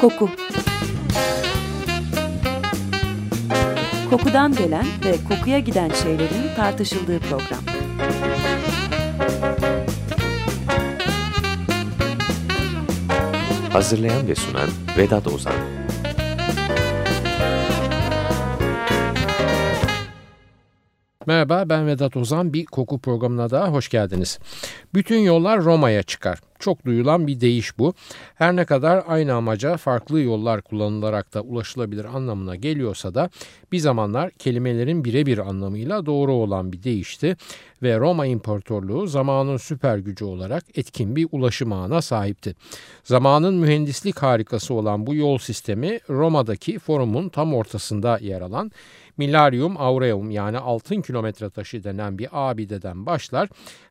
Koku Kokudan gelen ve kokuya giden şeylerin tartışıldığı program. Hazırlayan ve sunan Vedat Ozan Merhaba ben Vedat Ozan bir koku programına daha hoş geldiniz. Bütün yollar Roma'ya çıkar. Çok duyulan bir deyiş bu. Her ne kadar aynı amaca farklı yollar kullanılarak da ulaşılabilir anlamına geliyorsa da bir zamanlar kelimelerin birebir anlamıyla doğru olan bir deyişti ve Roma İmparatorluğu zamanın süper gücü olarak etkin bir ulaşım ağına sahipti. Zamanın mühendislik harikası olan bu yol sistemi Roma'daki forumun tam ortasında yer alan Milarium Aureum yani altın kilometre taşı denen bir abideden başlar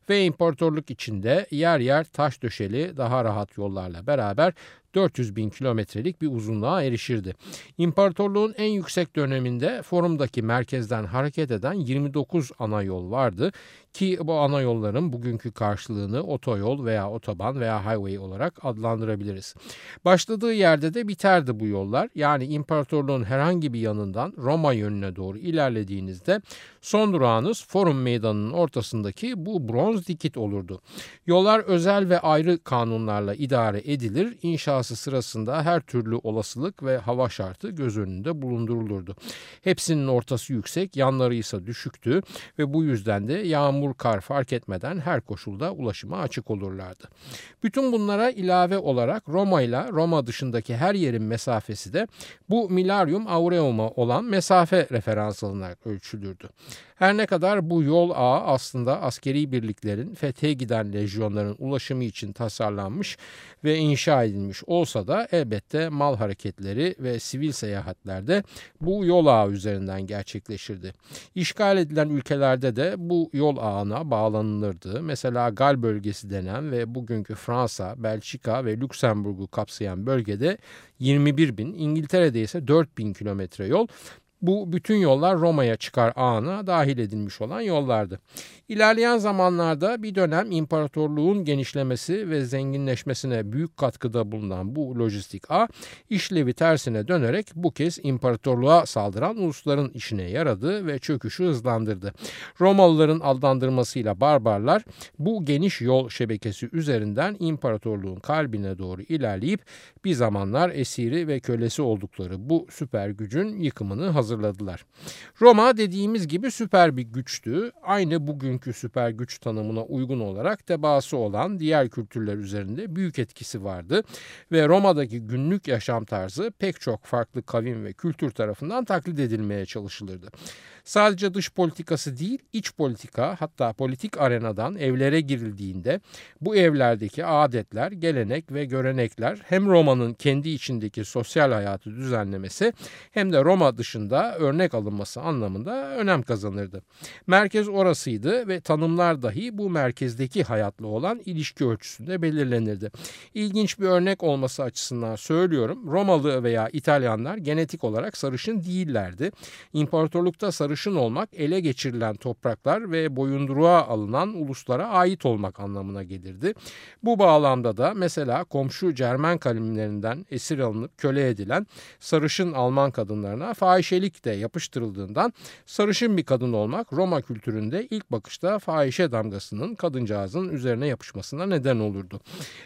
ve imparatorluk içinde yer yer taş döşeli daha rahat yollarla beraber 400 bin kilometrelik bir uzunluğa erişirdi. İmparatorluğun en yüksek döneminde forumdaki merkezden hareket eden 29 ana yol vardı ki bu ana yolların bugünkü karşılığını otoyol veya otoban veya highway olarak adlandırabiliriz. Başladığı yerde de biterdi bu yollar. Yani imparatorluğun herhangi bir yanından Roma yönüne doğru ilerlediğinizde son durağınız Forum Meydanı'nın ortasındaki bu bronz dikit olurdu. Yollar özel ve ayrı kanunlarla idare edilir. İnşası sırasında her türlü olasılık ve hava şartı göz önünde bulundurulurdu. Hepsinin ortası yüksek, yanları ise düşüktü ve bu yüzden de yağmur kar fark etmeden her koşulda ulaşıma açık olurlardı. Bütün bunlara ilave olarak Roma ile Roma dışındaki her yerin mesafesi de bu Milarium Aureum'a olan mesafe referans alınarak ölçülürdü. Her ne kadar bu yol ağı aslında askeri birliklerin fethe giden lejyonların ulaşımı için tasarlanmış ve inşa edilmiş olsa da elbette mal hareketleri ve sivil seyahatlerde bu yol ağı üzerinden gerçekleşirdi. İşgal edilen ülkelerde de bu yol ağına bağlanılırdı. Mesela Gal bölgesi denen ve bugünkü Fransa, Belçika ve Lüksemburg'u kapsayan bölgede 21 bin, İngiltere'de ise 4 bin kilometre yol bu bütün yollar Roma'ya çıkar ağına dahil edilmiş olan yollardı. İlerleyen zamanlarda bir dönem imparatorluğun genişlemesi ve zenginleşmesine büyük katkıda bulunan bu lojistik ağ işlevi tersine dönerek bu kez imparatorluğa saldıran ulusların işine yaradı ve çöküşü hızlandırdı. Romalıların aldandırmasıyla barbarlar bu geniş yol şebekesi üzerinden imparatorluğun kalbine doğru ilerleyip bir zamanlar esiri ve kölesi oldukları bu süper gücün yıkımını hazırladılar. Roma dediğimiz gibi süper bir güçtü. Aynı bugünkü süper güç tanımına uygun olarak tebaası olan diğer kültürler üzerinde büyük etkisi vardı ve Roma'daki günlük yaşam tarzı pek çok farklı kavim ve kültür tarafından taklit edilmeye çalışılırdı. Sadece dış politikası değil, iç politika hatta politik arenadan evlere girildiğinde bu evlerdeki adetler, gelenek ve görenekler hem Roma'nın kendi içindeki sosyal hayatı düzenlemesi hem de Roma dışında örnek alınması anlamında önem kazanırdı. Merkez orasıydı ve tanımlar dahi bu merkezdeki hayatla olan ilişki ölçüsünde belirlenirdi. İlginç bir örnek olması açısından söylüyorum. Romalı veya İtalyanlar genetik olarak sarışın değillerdi. İmparatorlukta sarışın olmak ele geçirilen topraklar ve boyunduruğa alınan uluslara ait olmak anlamına gelirdi. Bu bağlamda da mesela komşu Cermen kalimlerinden esir alınıp köle edilen sarışın Alman kadınlarına fahişelik de yapıştırıldığından sarışın bir kadın olmak Roma kültüründe ilk bakışta fahişe damgasının kadıncağızın üzerine yapışmasına neden olurdu.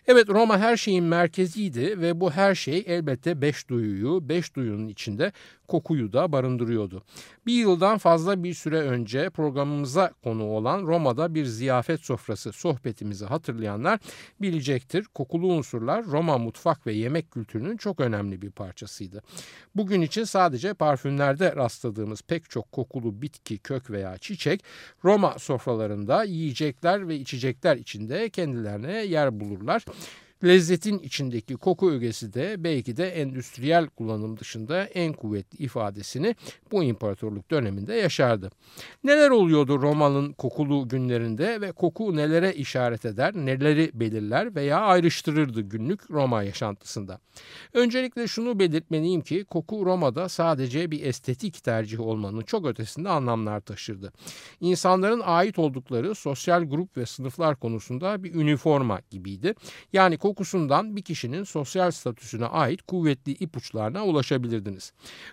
Evet Roma her şeyin merkeziydi ve bu her şey elbette beş duyuyu, beş duyunun içinde kokuyu da barındırıyordu. Bir yıldan fazla bir süre önce programımıza konu olan Roma'da bir ziyafet sofrası sohbetimizi hatırlayanlar bilecektir. Kokulu unsurlar Roma mutfak ve yemek kültürünün çok önemli bir parçasıydı. Bugün için sadece parfümlerde rastladığımız pek çok kokulu bitki, kök veya çiçek Roma sofralarında yiyecekler ve içecekler içinde kendilerine yer bulurlar. Lezzetin içindeki koku ögesi de belki de endüstriyel kullanım dışında en kuvvetli ifadesini bu imparatorluk döneminde yaşardı. Neler oluyordu Roma'nın kokulu günlerinde ve koku nelere işaret eder, neleri belirler veya ayrıştırırdı günlük Roma yaşantısında? Öncelikle şunu belirtmeliyim ki koku Roma'da sadece bir estetik tercih olmanın çok ötesinde anlamlar taşırdı. İnsanların ait oldukları sosyal grup ve sınıflar konusunda bir üniforma gibiydi. Yani koku kokusundan bir kişinin sosyal statüsüne ait kuvvetli ipuçlarına ulaşabilirdiniz.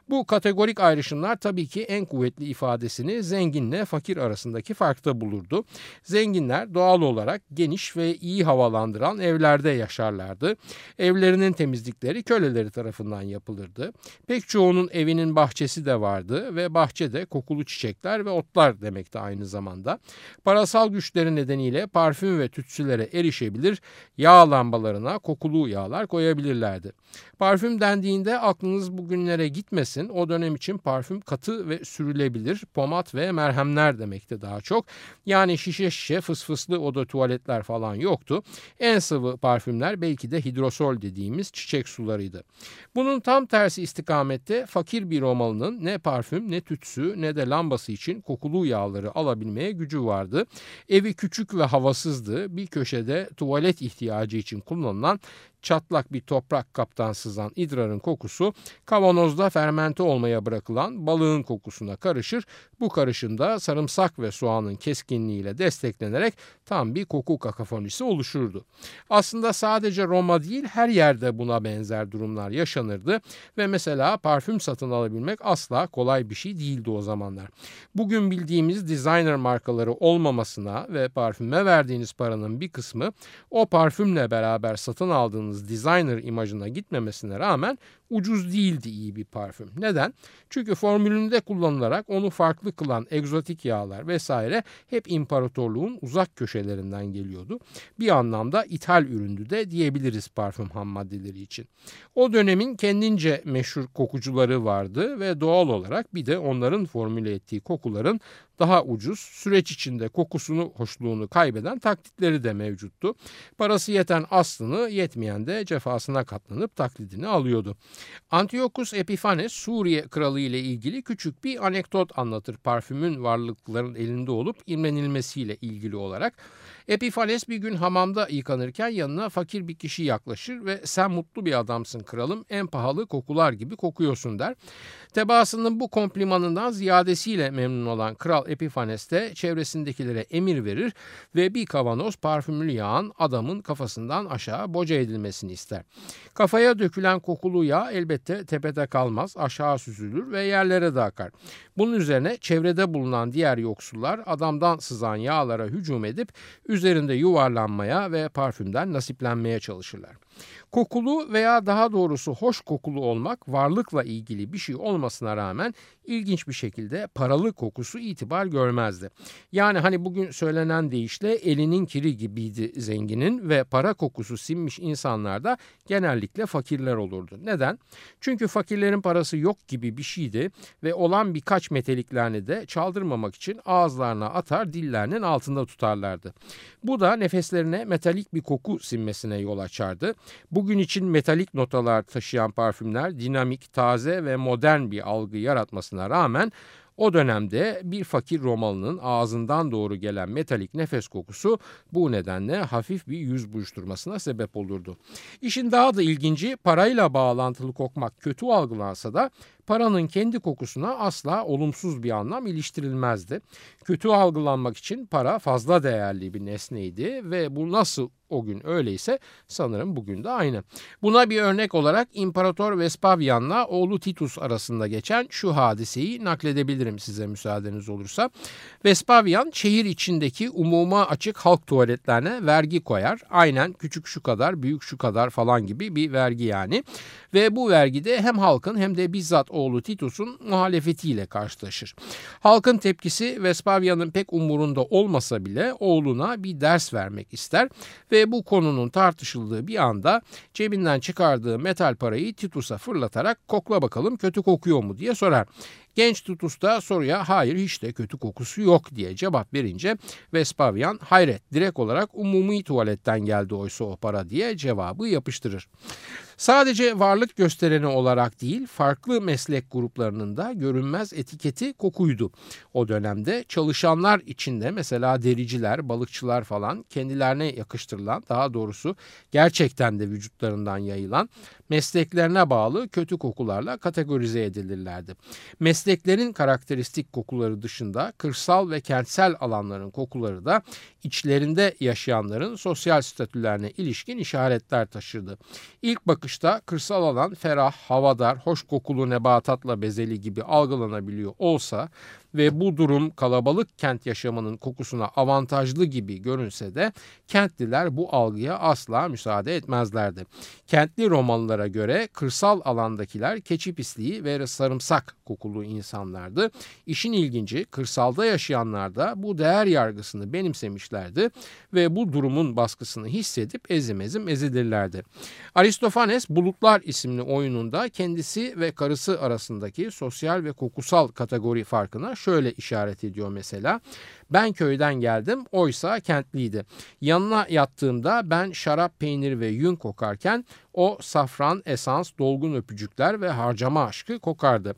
Bu kategorik ayrışımlar tabii ki en kuvvetli ifadesini zenginle fakir arasındaki farkta bulurdu. Zenginler doğal olarak geniş ve iyi havalandıran evlerde yaşarlardı. Evlerinin temizlikleri köleleri tarafından yapılırdı. Pek çoğunun evinin bahçesi de vardı ve bahçede kokulu çiçekler ve otlar demekti aynı zamanda. Parasal güçleri nedeniyle parfüm ve tütsülere erişebilir, yağ lambalarına kokulu yağlar koyabilirlerdi. Parfüm dendiğinde aklınız bugünlere gitmesin. O dönem için parfüm katı ve sürülebilir, pomat ve merhemler demekti daha çok. Yani şişe şişe fısfıslı oda tuvaletler falan yoktu. En sıvı parfümler belki de hidrosol dediğimiz çiçek sularıydı. Bunun tam tersi istikamette fakir bir Romalı'nın ne parfüm ne tütsü ne de lambası için kokulu yağları alabilmeye gücü vardı. Evi küçük ve havasızdı. Bir köşede tuvalet ihtiyacı için kullanılan çatlak bir toprak kaptan sızan idrarın kokusu kavanozda fermente olmaya bırakılan balığın kokusuna karışır. Bu karışımda sarımsak ve soğanın keskinliğiyle desteklenerek tam bir koku kakafonisi oluşurdu. Aslında sadece Roma değil her yerde buna benzer durumlar yaşanırdı ve mesela parfüm satın alabilmek asla kolay bir şey değildi o zamanlar. Bugün bildiğimiz designer markaları olmamasına ve parfüme verdiğiniz paranın bir kısmı o parfümle beraber satın aldığınız aldığınız designer imajına gitmemesine rağmen ucuz değildi iyi bir parfüm. Neden? Çünkü formülünde kullanılarak onu farklı kılan egzotik yağlar vesaire hep imparatorluğun uzak köşelerinden geliyordu. Bir anlamda ithal üründü de diyebiliriz parfüm ham maddeleri için. O dönemin kendince meşhur kokucuları vardı ve doğal olarak bir de onların formüle ettiği kokuların daha ucuz, süreç içinde kokusunu, hoşluğunu kaybeden taklitleri de mevcuttu. Parası yeten aslını, yetmeyen de cefasına katlanıp taklidini alıyordu. Antiochus Epiphanes Suriye kralı ile ilgili küçük bir anekdot anlatır parfümün varlıkların elinde olup imrenilmesiyle ilgili olarak. Epiphanes bir gün hamamda yıkanırken yanına fakir bir kişi yaklaşır ve sen mutlu bir adamsın kralım en pahalı kokular gibi kokuyorsun der. Tebaasının bu komplimanından ziyadesiyle memnun olan kral Epiphanes de çevresindekilere emir verir ve bir kavanoz parfümlü yağın adamın kafasından aşağı boca edilmesini ister. Kafaya dökülen kokulu yağ elbette tepede kalmaz aşağı süzülür ve yerlere de akar. Bunun üzerine çevrede bulunan diğer yoksullar adamdan sızan yağlara hücum edip üzerinde yuvarlanmaya ve parfümden nasiplenmeye çalışırlar. Kokulu veya daha doğrusu hoş kokulu olmak varlıkla ilgili bir şey olmasına rağmen ilginç bir şekilde paralı kokusu itibar görmezdi. Yani hani bugün söylenen deyişle elinin kiri gibiydi zenginin ve para kokusu sinmiş insanlar da genellikle fakirler olurdu. Neden? Çünkü fakirlerin parası yok gibi bir şeydi ve olan birkaç meteliklerini de çaldırmamak için ağızlarına atar dillerinin altında tutarlardı. Bu da nefeslerine metalik bir koku sinmesine yol açardı. Bugün için metalik notalar taşıyan parfümler dinamik, taze ve modern bir algı yaratmasına rağmen o dönemde bir fakir Romalı'nın ağzından doğru gelen metalik nefes kokusu bu nedenle hafif bir yüz buruşturmasına sebep olurdu. İşin daha da ilginci parayla bağlantılı kokmak kötü algılansa da paranın kendi kokusuna asla olumsuz bir anlam iliştirilmezdi. Kötü algılanmak için para fazla değerli bir nesneydi ve bu nasıl o gün öyleyse sanırım bugün de aynı. Buna bir örnek olarak İmparator Vespasian'la oğlu Titus arasında geçen şu hadiseyi nakledebilirim size müsaadeniz olursa. Vespasian şehir içindeki umuma açık halk tuvaletlerine vergi koyar. Aynen küçük şu kadar, büyük şu kadar falan gibi bir vergi yani. Ve bu vergide hem halkın hem de bizzat oğlu Titus'un muhalefetiyle karşılaşır. Halkın tepkisi Vespasian'ın pek umurunda olmasa bile oğluna bir ders vermek ister ve bu konunun tartışıldığı bir anda cebinden çıkardığı metal parayı Titus'a fırlatarak kokla bakalım kötü kokuyor mu diye sorar. Genç Tutus da soruya hayır hiç de kötü kokusu yok diye cevap verince Vespasian hayret direkt olarak umumi tuvaletten geldi oysa o para diye cevabı yapıştırır. Sadece varlık göstereni olarak değil farklı meslek gruplarının da görünmez etiketi kokuydu. O dönemde çalışanlar içinde mesela dericiler, balıkçılar falan kendilerine yakıştırılan daha doğrusu gerçekten de vücutlarından yayılan mesleklerine bağlı kötü kokularla kategorize edilirlerdi. Mesleklerin karakteristik kokuları dışında kırsal ve kentsel alanların kokuları da içlerinde yaşayanların sosyal statülerine ilişkin işaretler taşırdı. İlk bakışta kırsal alan ferah, havadar, hoş kokulu nebatatla bezeli gibi algılanabiliyor olsa ve bu durum kalabalık kent yaşamının kokusuna avantajlı gibi görünse de kentliler bu algıya asla müsaade etmezlerdi. Kentli Romalılara göre kırsal alandakiler keçi pisliği ve sarımsak kokulu insanlardı. İşin ilginci kırsalda yaşayanlar da bu değer yargısını benimsemişlerdi ve bu durumun baskısını hissedip ezim ezim ezilirlerdi. Aristofanes Bulutlar isimli oyununda kendisi ve karısı arasındaki sosyal ve kokusal kategori farkına şöyle işaret ediyor mesela. Ben köyden geldim oysa kentliydi. Yanına yattığımda ben şarap, peynir ve yün kokarken o safran, esans, dolgun öpücükler ve harcama aşkı kokardı.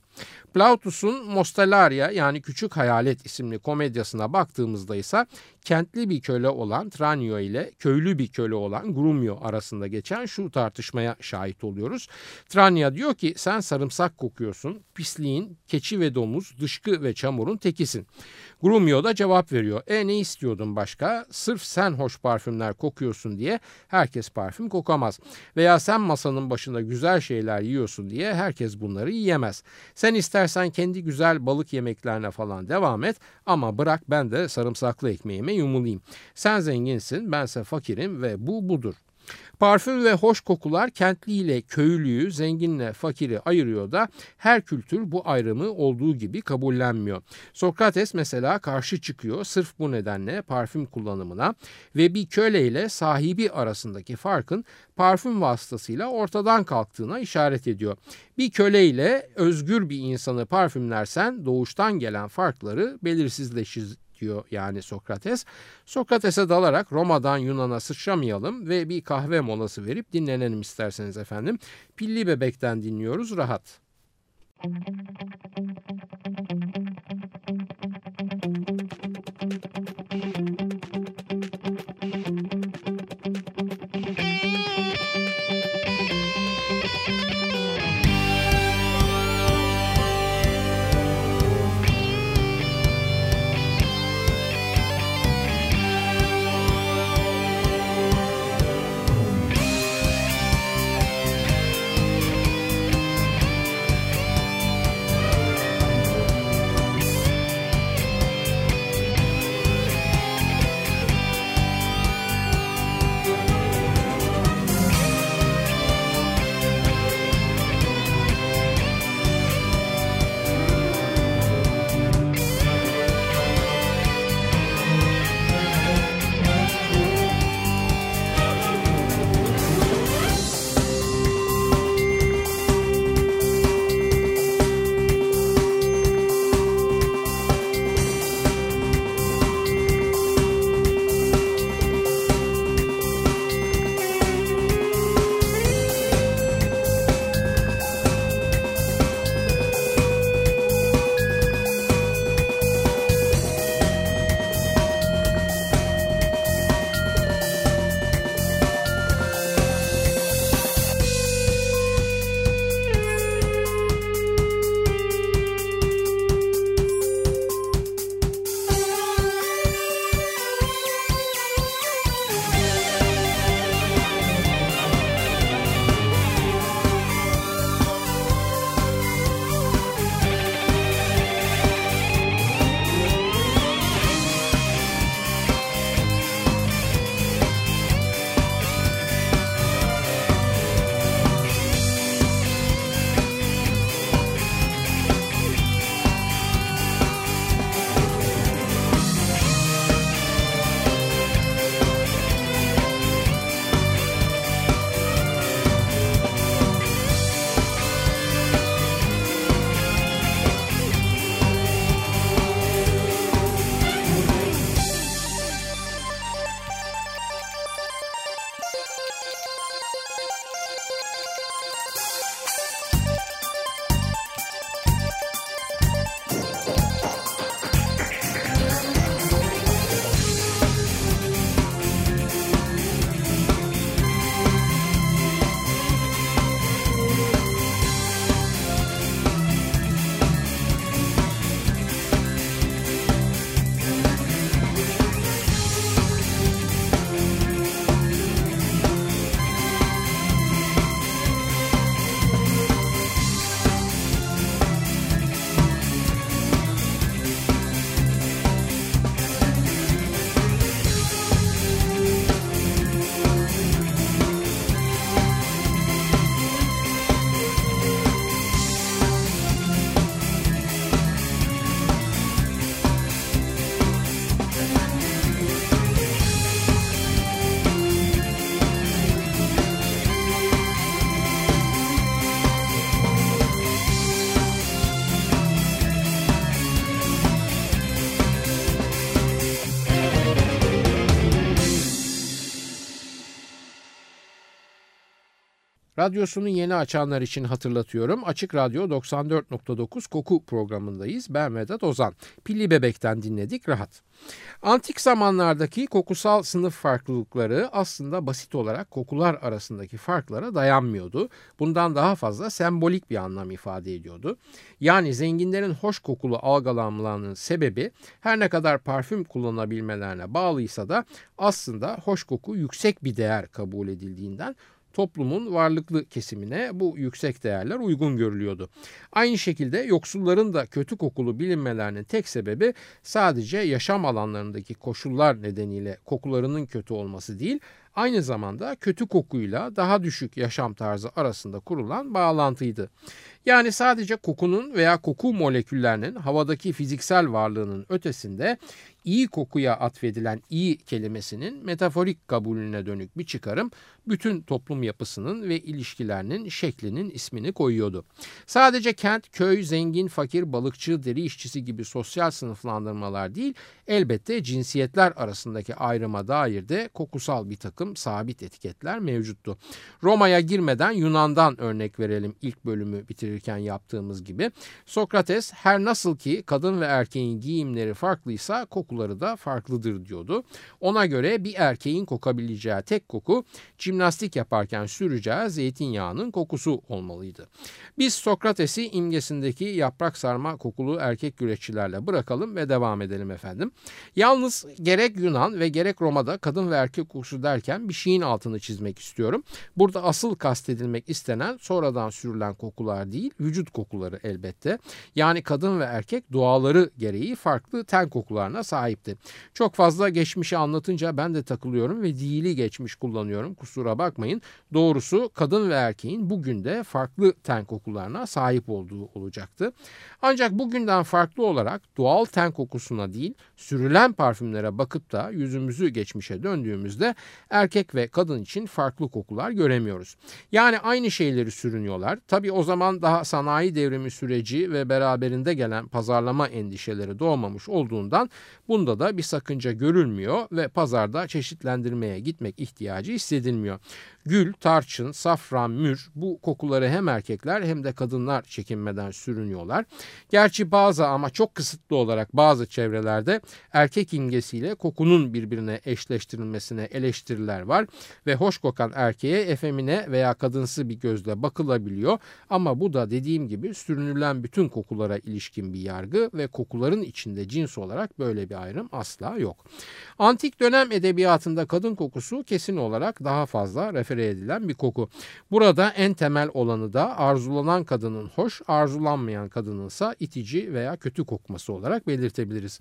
Plautus'un Mostellaria yani Küçük Hayalet isimli komedyasına baktığımızda ise kentli bir köle olan Tranio ile köylü bir köle olan Grumio arasında geçen şu tartışmaya şahit oluyoruz. Tranio diyor ki sen sarımsak kokuyorsun, pisliğin, keçi ve domuz, dışkı ve çamurun tekisin. Grumio da cevap veriyor. E ne istiyordun başka? Sırf sen hoş parfümler kokuyorsun diye herkes parfüm kokamaz. Veya sen masanın başında güzel şeyler yiyorsun diye herkes bunları yiyemez. Sen istersen kendi güzel balık yemeklerine falan devam et ama bırak ben de sarımsaklı ekmeğime yumulayım. Sen zenginsin bense fakirim ve bu budur. Parfüm ve hoş kokular kentli ile köylüyü, zenginle fakiri ayırıyor da her kültür bu ayrımı olduğu gibi kabullenmiyor. Sokrates mesela karşı çıkıyor sırf bu nedenle parfüm kullanımına ve bir köle ile sahibi arasındaki farkın parfüm vasıtasıyla ortadan kalktığına işaret ediyor. Bir köle ile özgür bir insanı parfümlersen doğuştan gelen farkları belirsizleşir diyor yani Sokrates. Sokrates'e dalarak Roma'dan Yunan'a sıçramayalım ve bir kahve molası verip dinlenelim isterseniz efendim. Pilli Bebek'ten dinliyoruz rahat. Müzik Radyosunu yeni açanlar için hatırlatıyorum. Açık Radyo 94.9 Koku programındayız. Ben Vedat Ozan. Pilli Bebek'ten dinledik rahat. Antik zamanlardaki kokusal sınıf farklılıkları aslında basit olarak kokular arasındaki farklara dayanmıyordu. Bundan daha fazla sembolik bir anlam ifade ediyordu. Yani zenginlerin hoş kokulu algılanmalarının sebebi her ne kadar parfüm kullanabilmelerine bağlıysa da aslında hoş koku yüksek bir değer kabul edildiğinden toplumun varlıklı kesimine bu yüksek değerler uygun görülüyordu. Aynı şekilde yoksulların da kötü kokulu bilinmelerinin tek sebebi sadece yaşam alanlarındaki koşullar nedeniyle kokularının kötü olması değil, aynı zamanda kötü kokuyla daha düşük yaşam tarzı arasında kurulan bağlantıydı. Yani sadece kokunun veya koku moleküllerinin havadaki fiziksel varlığının ötesinde iyi kokuya atfedilen iyi kelimesinin metaforik kabulüne dönük bir çıkarım bütün toplum yapısının ve ilişkilerinin şeklinin ismini koyuyordu. Sadece kent, köy, zengin, fakir, balıkçı, deri işçisi gibi sosyal sınıflandırmalar değil, elbette cinsiyetler arasındaki ayrıma dair de kokusal bir takım sabit etiketler mevcuttu. Roma'ya girmeden Yunan'dan örnek verelim ilk bölümü bitirirken yaptığımız gibi. Sokrates her nasıl ki kadın ve erkeğin giyimleri farklıysa kokuları da farklıdır diyordu. Ona göre bir erkeğin kokabileceği tek koku jimnastik yaparken süreceği zeytinyağının kokusu olmalıydı. Biz Sokrates'i imgesindeki yaprak sarma kokulu erkek güreşçilerle bırakalım ve devam edelim efendim. Yalnız gerek Yunan ve gerek Roma'da kadın ve erkek kokusu derken bir şeyin altını çizmek istiyorum. Burada asıl kastedilmek istenen sonradan sürülen kokular değil, vücut kokuları elbette. Yani kadın ve erkek doğaları gereği farklı ten kokularına sahipti. Çok fazla geçmişi anlatınca ben de takılıyorum ve dili geçmiş kullanıyorum. Kusura bakmayın. Doğrusu kadın ve erkeğin bugün de farklı ten kokularına sahip olduğu olacaktı. Ancak bugünden farklı olarak doğal ten kokusuna değil, sürülen parfümlere bakıp da yüzümüzü geçmişe döndüğümüzde erkek ve kadın için farklı kokular göremiyoruz. Yani aynı şeyleri sürünüyorlar. Tabi o zaman daha sanayi devrimi süreci ve beraberinde gelen pazarlama endişeleri doğmamış olduğundan bunda da bir sakınca görülmüyor ve pazarda çeşitlendirmeye gitmek ihtiyacı hissedilmiyor. Gül, tarçın, safran, mür bu kokuları hem erkekler hem de kadınlar çekinmeden sürünüyorlar. Gerçi bazı ama çok kısıtlı olarak bazı çevrelerde erkek imgesiyle kokunun birbirine eşleştirilmesine eleştiriler var ve hoş kokan erkeğe efemine veya kadınsı bir gözle bakılabiliyor ama bu da dediğim gibi sürünülen bütün kokulara ilişkin bir yargı ve kokuların içinde cins olarak böyle bir ayrım asla yok. Antik dönem edebiyatında kadın kokusu kesin olarak daha fazla refere edilen bir koku. Burada en temel olanı da arzulanan kadının hoş, arzulanmayan kadınınsa itici veya kötü kokması olarak belirtebiliriz.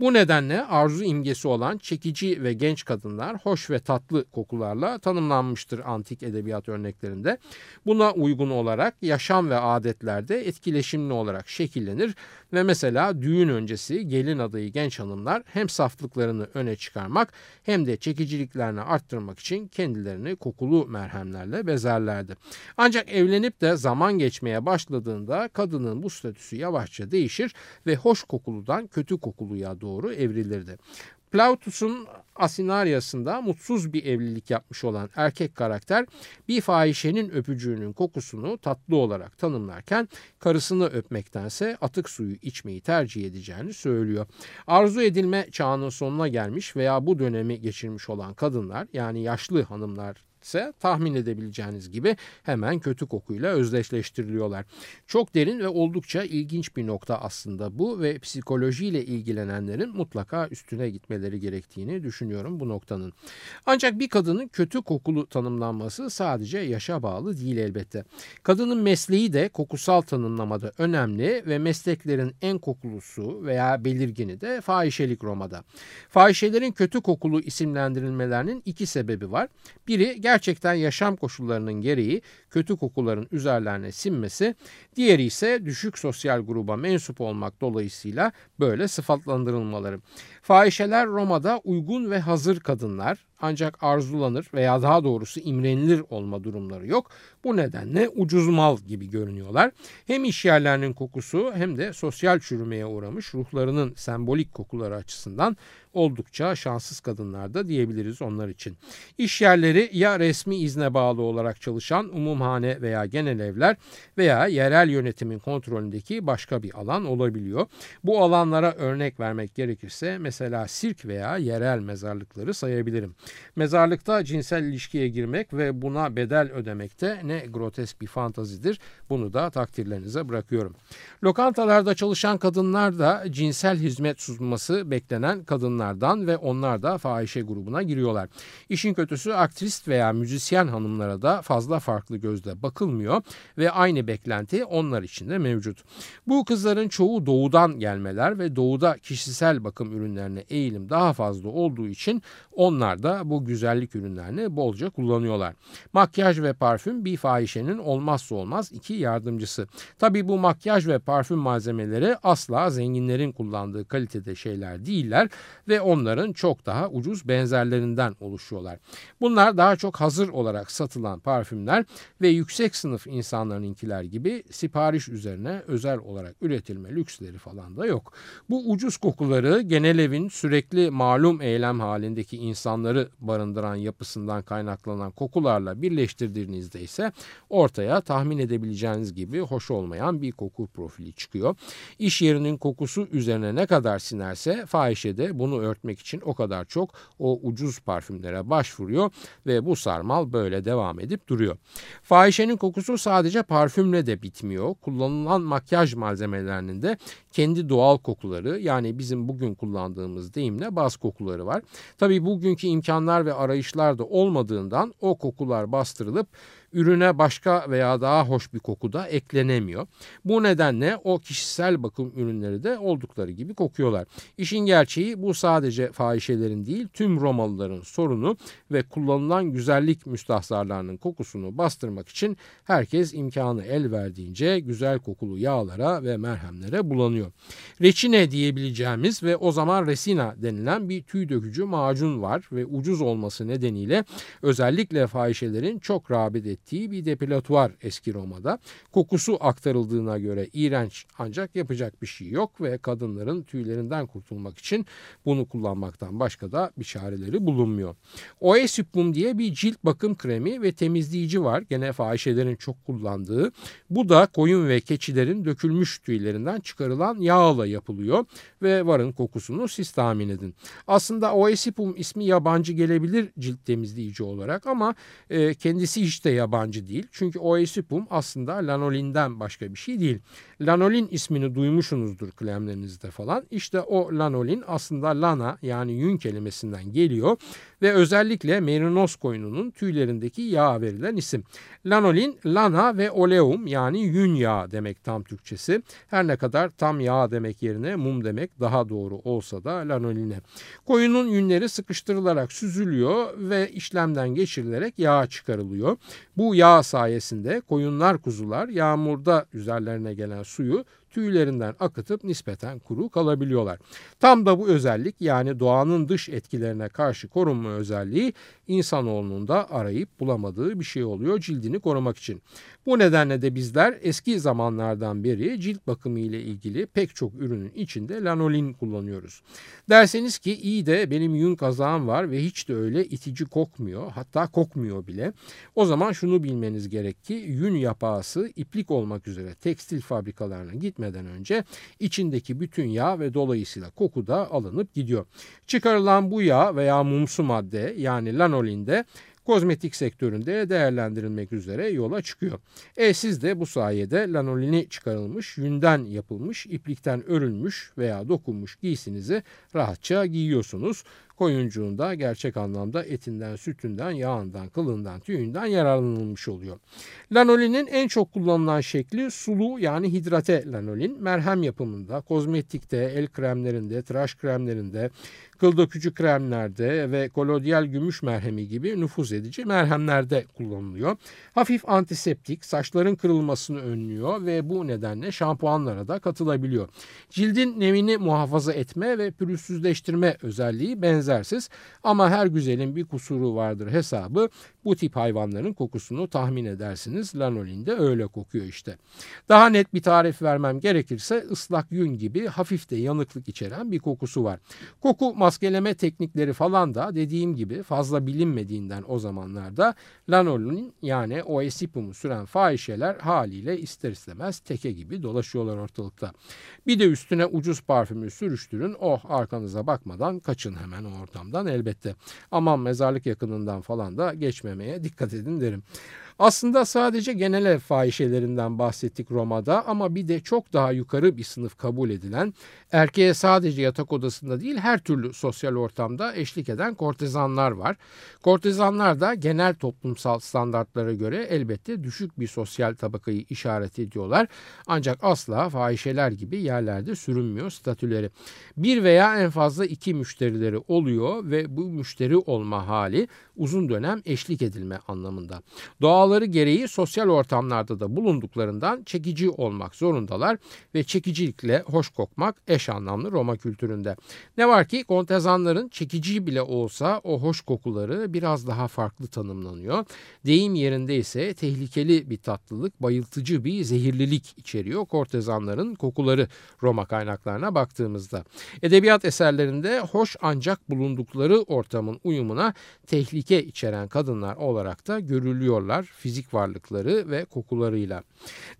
Bu nedenle arzu imgesi olan çekici ve genç kadınlar hoş ve tatlı kokularla tanımlanmıştır antik edebiyat örneklerinde. Buna uygun olarak yaşam ve adetlerde etkileşimli olarak şekillenir ve mesela düğün öncesi gelin adayı genç hanımlar hem saflıklarını öne çıkarmak hem de çekiciliklerini arttırmak için kendilerini kokulu merhemlerle bezerlerdi. Ancak evlenip de zaman geçmeye başladığında kadının bu statüsü yavaşça değişir ve hoş kokuludan kötü kokuluya doğru evrilirdi. Plautus'un Asinaryasında mutsuz bir evlilik yapmış olan erkek karakter bir fahişenin öpücüğünün kokusunu tatlı olarak tanımlarken karısını öpmektense atık suyu içmeyi tercih edeceğini söylüyor. Arzu edilme çağının sonuna gelmiş veya bu dönemi geçirmiş olan kadınlar yani yaşlı hanımlar ise tahmin edebileceğiniz gibi hemen kötü kokuyla özdeşleştiriliyorlar. Çok derin ve oldukça ilginç bir nokta aslında bu ve psikolojiyle ilgilenenlerin mutlaka üstüne gitmeleri gerektiğini düşünüyorum bu noktanın. Ancak bir kadının kötü kokulu tanımlanması sadece yaşa bağlı değil elbette. Kadının mesleği de kokusal tanımlamada önemli ve mesleklerin en kokulusu veya belirgini de fahişelik Roma'da. Fahişelerin kötü kokulu isimlendirilmelerinin iki sebebi var. Biri gerçekten yaşam koşullarının gereği kötü kokuların üzerlerine sinmesi, diğeri ise düşük sosyal gruba mensup olmak dolayısıyla böyle sıfatlandırılmaları. Fahişeler Roma'da uygun ve hazır kadınlar, ancak arzulanır veya daha doğrusu imrenilir olma durumları yok. Bu nedenle ucuz mal gibi görünüyorlar. Hem iş yerlerinin kokusu hem de sosyal çürümeye uğramış ruhlarının sembolik kokuları açısından oldukça şanssız kadınlar da diyebiliriz onlar için. İş yerleri ya resmi izne bağlı olarak çalışan umumhane veya genel evler veya yerel yönetimin kontrolündeki başka bir alan olabiliyor. Bu alanlara örnek vermek gerekirse mesela sirk veya yerel mezarlıkları sayabilirim. Mezarlıkta cinsel ilişkiye girmek ve buna bedel ödemekte ne grotesk bir fantazidir. Bunu da takdirlerinize bırakıyorum. Lokantalarda çalışan kadınlar da cinsel hizmet sunması beklenen kadınlardan ve onlar da fahişe grubuna giriyorlar. İşin kötüsü aktrist veya müzisyen hanımlara da fazla farklı gözle bakılmıyor ve aynı beklenti onlar için de mevcut. Bu kızların çoğu doğudan gelmeler ve doğuda kişisel bakım ürünlerine eğilim daha fazla olduğu için onlar da bu güzellik ürünlerini bolca kullanıyorlar. Makyaj ve parfüm bir fahişenin olmazsa olmaz iki yardımcısı. Tabi bu makyaj ve parfüm malzemeleri asla zenginlerin kullandığı kalitede şeyler değiller ve onların çok daha ucuz benzerlerinden oluşuyorlar. Bunlar daha çok hazır olarak satılan parfümler ve yüksek sınıf insanlarınkiler gibi sipariş üzerine özel olarak üretilme lüksleri falan da yok. Bu ucuz kokuları genel evin sürekli malum eylem halindeki insanları barındıran yapısından kaynaklanan kokularla birleştirdiğinizde ise ortaya tahmin edebileceğiniz gibi hoş olmayan bir koku profili çıkıyor. İş yerinin kokusu üzerine ne kadar sinerse fahişe de bunu örtmek için o kadar çok o ucuz parfümlere başvuruyor ve bu sarmal böyle devam edip duruyor. Fahişenin kokusu sadece parfümle de bitmiyor. Kullanılan makyaj malzemelerinin de kendi doğal kokuları yani bizim bugün kullandığımız deyimle baz kokuları var. Tabii bugünkü imkanlar ve arayışlar da olmadığından o kokular bastırılıp ürüne başka veya daha hoş bir koku da eklenemiyor. Bu nedenle o kişisel bakım ürünleri de oldukları gibi kokuyorlar. İşin gerçeği bu sadece fahişelerin değil tüm Romalıların sorunu ve kullanılan güzellik müstahzarlarının kokusunu bastırmak için herkes imkanı el verdiğince güzel kokulu yağlara ve merhemlere bulanıyor. Reçine diyebileceğimiz ve o zaman resina denilen bir tüy dökücü macun var ve ucuz olması nedeniyle özellikle fahişelerin çok rağbet ettiği ettiği bir depilatuar eski Roma'da. Kokusu aktarıldığına göre iğrenç ancak yapacak bir şey yok ve kadınların tüylerinden kurtulmak için bunu kullanmaktan başka da bir çareleri bulunmuyor. Oesipum diye bir cilt bakım kremi ve temizleyici var. Gene fahişelerin çok kullandığı. Bu da koyun ve keçilerin dökülmüş tüylerinden çıkarılan yağla yapılıyor ve varın kokusunu siz tahmin edin. Aslında Oesipum ismi yabancı gelebilir cilt temizleyici olarak ama e, kendisi hiç de yabancı yabancı değil. Çünkü oesipum aslında lanolinden başka bir şey değil. Lanolin ismini duymuşsunuzdur klemlerinizde falan. İşte o lanolin aslında lana yani yün kelimesinden geliyor ve özellikle merinos koyununun tüylerindeki yağ verilen isim. Lanolin, lana ve oleum yani yün yağı demek tam Türkçesi. Her ne kadar tam yağ demek yerine mum demek daha doğru olsa da lanoline. Koyunun yünleri sıkıştırılarak süzülüyor ve işlemden geçirilerek yağ çıkarılıyor. Bu yağ sayesinde koyunlar kuzular yağmurda üzerlerine gelen suyu tüylerinden akıtıp nispeten kuru kalabiliyorlar. Tam da bu özellik yani doğanın dış etkilerine karşı korunma özelliği insanoğlunun da arayıp bulamadığı bir şey oluyor cildini korumak için. Bu nedenle de bizler eski zamanlardan beri cilt bakımı ile ilgili pek çok ürünün içinde lanolin kullanıyoruz. Derseniz ki iyi de benim yün kazağım var ve hiç de öyle itici kokmuyor hatta kokmuyor bile. O zaman şunu bilmeniz gerek ki yün yapağısı iplik olmak üzere tekstil fabrikalarına gitmeden önce içindeki bütün yağ ve dolayısıyla koku da alınıp gidiyor. Çıkarılan bu yağ veya mumsu madde yani lanolin de kozmetik sektöründe değerlendirilmek üzere yola çıkıyor. E siz de bu sayede lanolini çıkarılmış, yünden yapılmış, iplikten örülmüş veya dokunmuş giysinizi rahatça giyiyorsunuz koyuncuğunda gerçek anlamda etinden, sütünden, yağından, kılından, tüyünden yararlanılmış oluyor. Lanolinin en çok kullanılan şekli sulu yani hidrate lanolin. Merhem yapımında, kozmetikte, el kremlerinde, tıraş kremlerinde, kıl dökücü kremlerde ve kolodyal gümüş merhemi gibi nüfuz edici merhemlerde kullanılıyor. Hafif antiseptik, saçların kırılmasını önlüyor ve bu nedenle şampuanlara da katılabiliyor. Cildin nemini muhafaza etme ve pürüzsüzleştirme özelliği benzer benzersiz ama her güzelin bir kusuru vardır hesabı bu tip hayvanların kokusunu tahmin edersiniz. Lanolin de öyle kokuyor işte. Daha net bir tarif vermem gerekirse ıslak yün gibi hafif de yanıklık içeren bir kokusu var. Koku maskeleme teknikleri falan da dediğim gibi fazla bilinmediğinden o zamanlarda lanolin yani oesipumu süren fahişeler haliyle ister istemez teke gibi dolaşıyorlar ortalıkta. Bir de üstüne ucuz parfümü sürüştürün oh arkanıza bakmadan kaçın hemen o ortamdan elbette. Aman mezarlık yakınından falan da geçmemeye dikkat edin derim. Aslında sadece genel ev fahişelerinden bahsettik Roma'da ama bir de çok daha yukarı bir sınıf kabul edilen erkeğe sadece yatak odasında değil her türlü sosyal ortamda eşlik eden kortezanlar var. Kortezanlar da genel toplumsal standartlara göre elbette düşük bir sosyal tabakayı işaret ediyorlar. Ancak asla fahişeler gibi yerlerde sürünmüyor statüleri. Bir veya en fazla iki müşterileri oluyor ve bu müşteri olma hali uzun dönem eşlik edilme anlamında. Doğaları gereği sosyal ortamlarda da bulunduklarından çekici olmak zorundalar ve çekicilikle hoş kokmak eş anlamlı Roma kültüründe. Ne var ki kontezanların çekici bile olsa o hoş kokuları biraz daha farklı tanımlanıyor. Deyim yerinde ise tehlikeli bir tatlılık, bayıltıcı bir zehirlilik içeriyor kortezanların kokuları Roma kaynaklarına baktığımızda. Edebiyat eserlerinde hoş ancak bulundukları ortamın uyumuna tehlike içeren kadınlar olarak da görülüyorlar fizik varlıkları ve kokularıyla.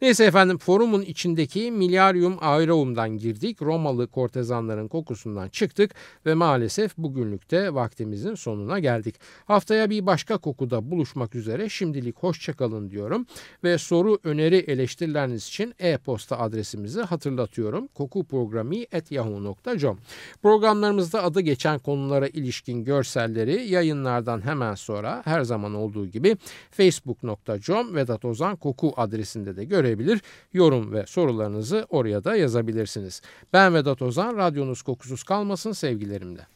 Neyse efendim forumun içindeki Miliarium Aereum'dan girdik. Romalı kortezanların kokusundan çıktık ve maalesef bugünlükte vaktimizin sonuna geldik. Haftaya bir başka kokuda buluşmak üzere şimdilik hoşçakalın diyorum ve soru, öneri, eleştirileriniz için e-posta adresimizi hatırlatıyorum. kokuprogrami.yahoo.com Programlarımızda adı geçen konulara ilişkin görselleri yayınlardan hemen sonra her zaman olduğu gibi facebook.com Vedat Ozan Koku adresinde de görebilir. Yorum ve sorularınızı oraya da yazabilirsiniz. Ben Vedat Ozan, radyonuz kokusuz kalmasın sevgilerimle.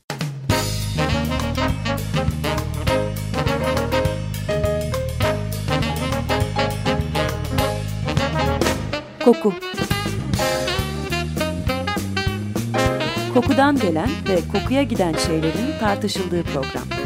Koku Kokudan gelen ve kokuya giden şeylerin tartışıldığı program.